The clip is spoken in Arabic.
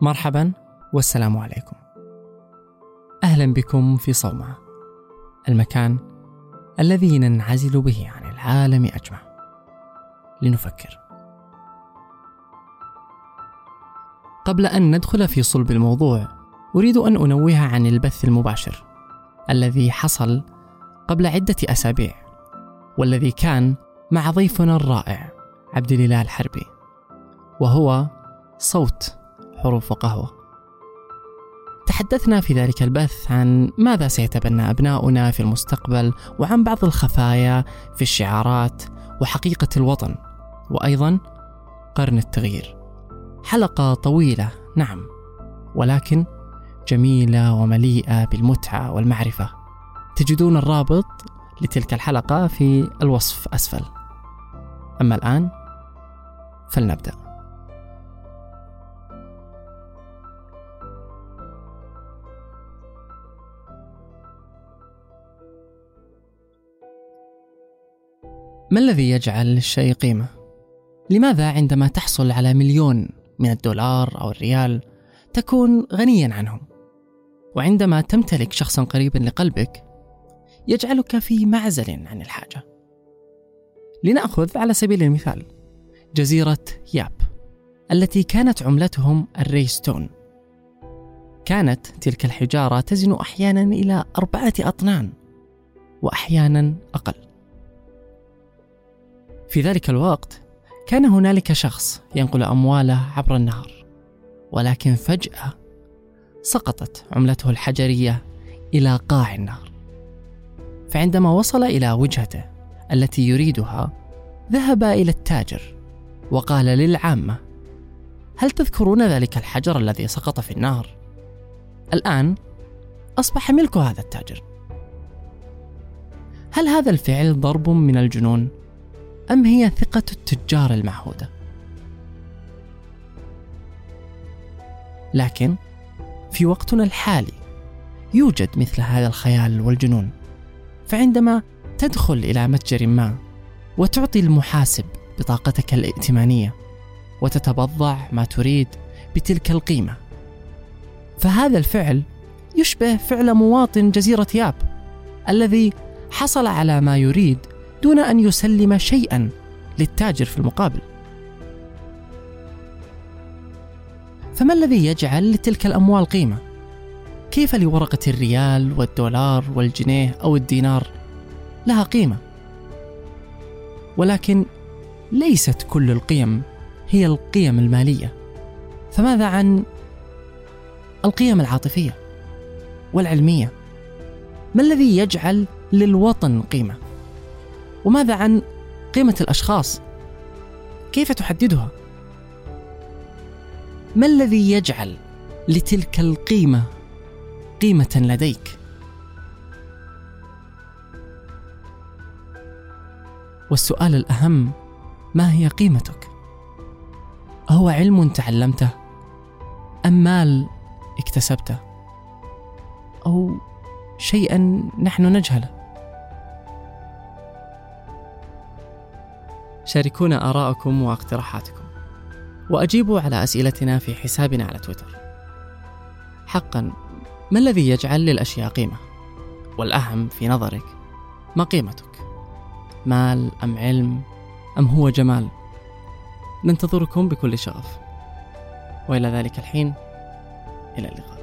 مرحبا والسلام عليكم. أهلا بكم في صومعة المكان الذي ننعزل به عن العالم أجمع لنفكر. قبل أن ندخل في صلب الموضوع أريد أن أنوه عن البث المباشر الذي حصل قبل عدة أسابيع والذي كان مع ضيفنا الرائع عبد الاله الحربي وهو صوت حروف وقهوة. تحدثنا في ذلك البث عن ماذا سيتبنى أبناؤنا في المستقبل وعن بعض الخفايا في الشعارات وحقيقة الوطن وأيضا قرن التغيير. حلقة طويلة نعم ولكن جميلة ومليئة بالمتعة والمعرفة. تجدون الرابط لتلك الحلقة في الوصف أسفل. أما الآن فلنبدأ. ما الذي يجعل للشيء قيمة؟ لماذا عندما تحصل على مليون من الدولار أو الريال تكون غنيا عنهم؟ وعندما تمتلك شخصا قريبا لقلبك يجعلك في معزل عن الحاجة. لنأخذ على سبيل المثال جزيرة ياب التي كانت عملتهم الريستون. كانت تلك الحجارة تزن أحيانا إلى أربعة أطنان وأحيانا أقل. في ذلك الوقت كان هنالك شخص ينقل أمواله عبر النهر ولكن فجأة سقطت عملته الحجرية إلى قاع النهر. فعندما وصل إلى وجهته التي يريدها ذهب إلى التاجر وقال للعامة هل تذكرون ذلك الحجر الذي سقط في النهر؟ الآن أصبح ملك هذا التاجر. هل هذا الفعل ضرب من الجنون؟ أم هي ثقة التجار المعهودة؟ لكن في وقتنا الحالي يوجد مثل هذا الخيال والجنون فعندما تدخل إلى متجر ما وتعطي المحاسب بطاقتك الائتمانية وتتبضع ما تريد بتلك القيمة فهذا الفعل يشبه فعل مواطن جزيرة ياب الذي حصل على ما يريد دون أن يسلم شيئا للتاجر في المقابل. فما الذي يجعل لتلك الأموال قيمة؟ كيف لورقة الريال والدولار والجنيه أو الدينار لها قيمة؟ ولكن ليست كل القيم هي القيم المالية. فماذا عن القيم العاطفية والعلمية؟ ما الذي يجعل للوطن قيمة؟ وماذا عن قيمة الأشخاص؟ كيف تحددها؟ ما الذي يجعل لتلك القيمة قيمة لديك؟ والسؤال الأهم ما هي قيمتك؟ أهو علم تعلمته؟ أم مال اكتسبته؟ أو شيئا نحن نجهله؟ شاركونا آراءكم واقتراحاتكم وأجيبوا على أسئلتنا في حسابنا على تويتر حقا ما الذي يجعل للأشياء قيمة؟ والأهم في نظرك ما قيمتك؟ مال أم علم أم هو جمال؟ ننتظركم بكل شغف وإلى ذلك الحين إلى اللقاء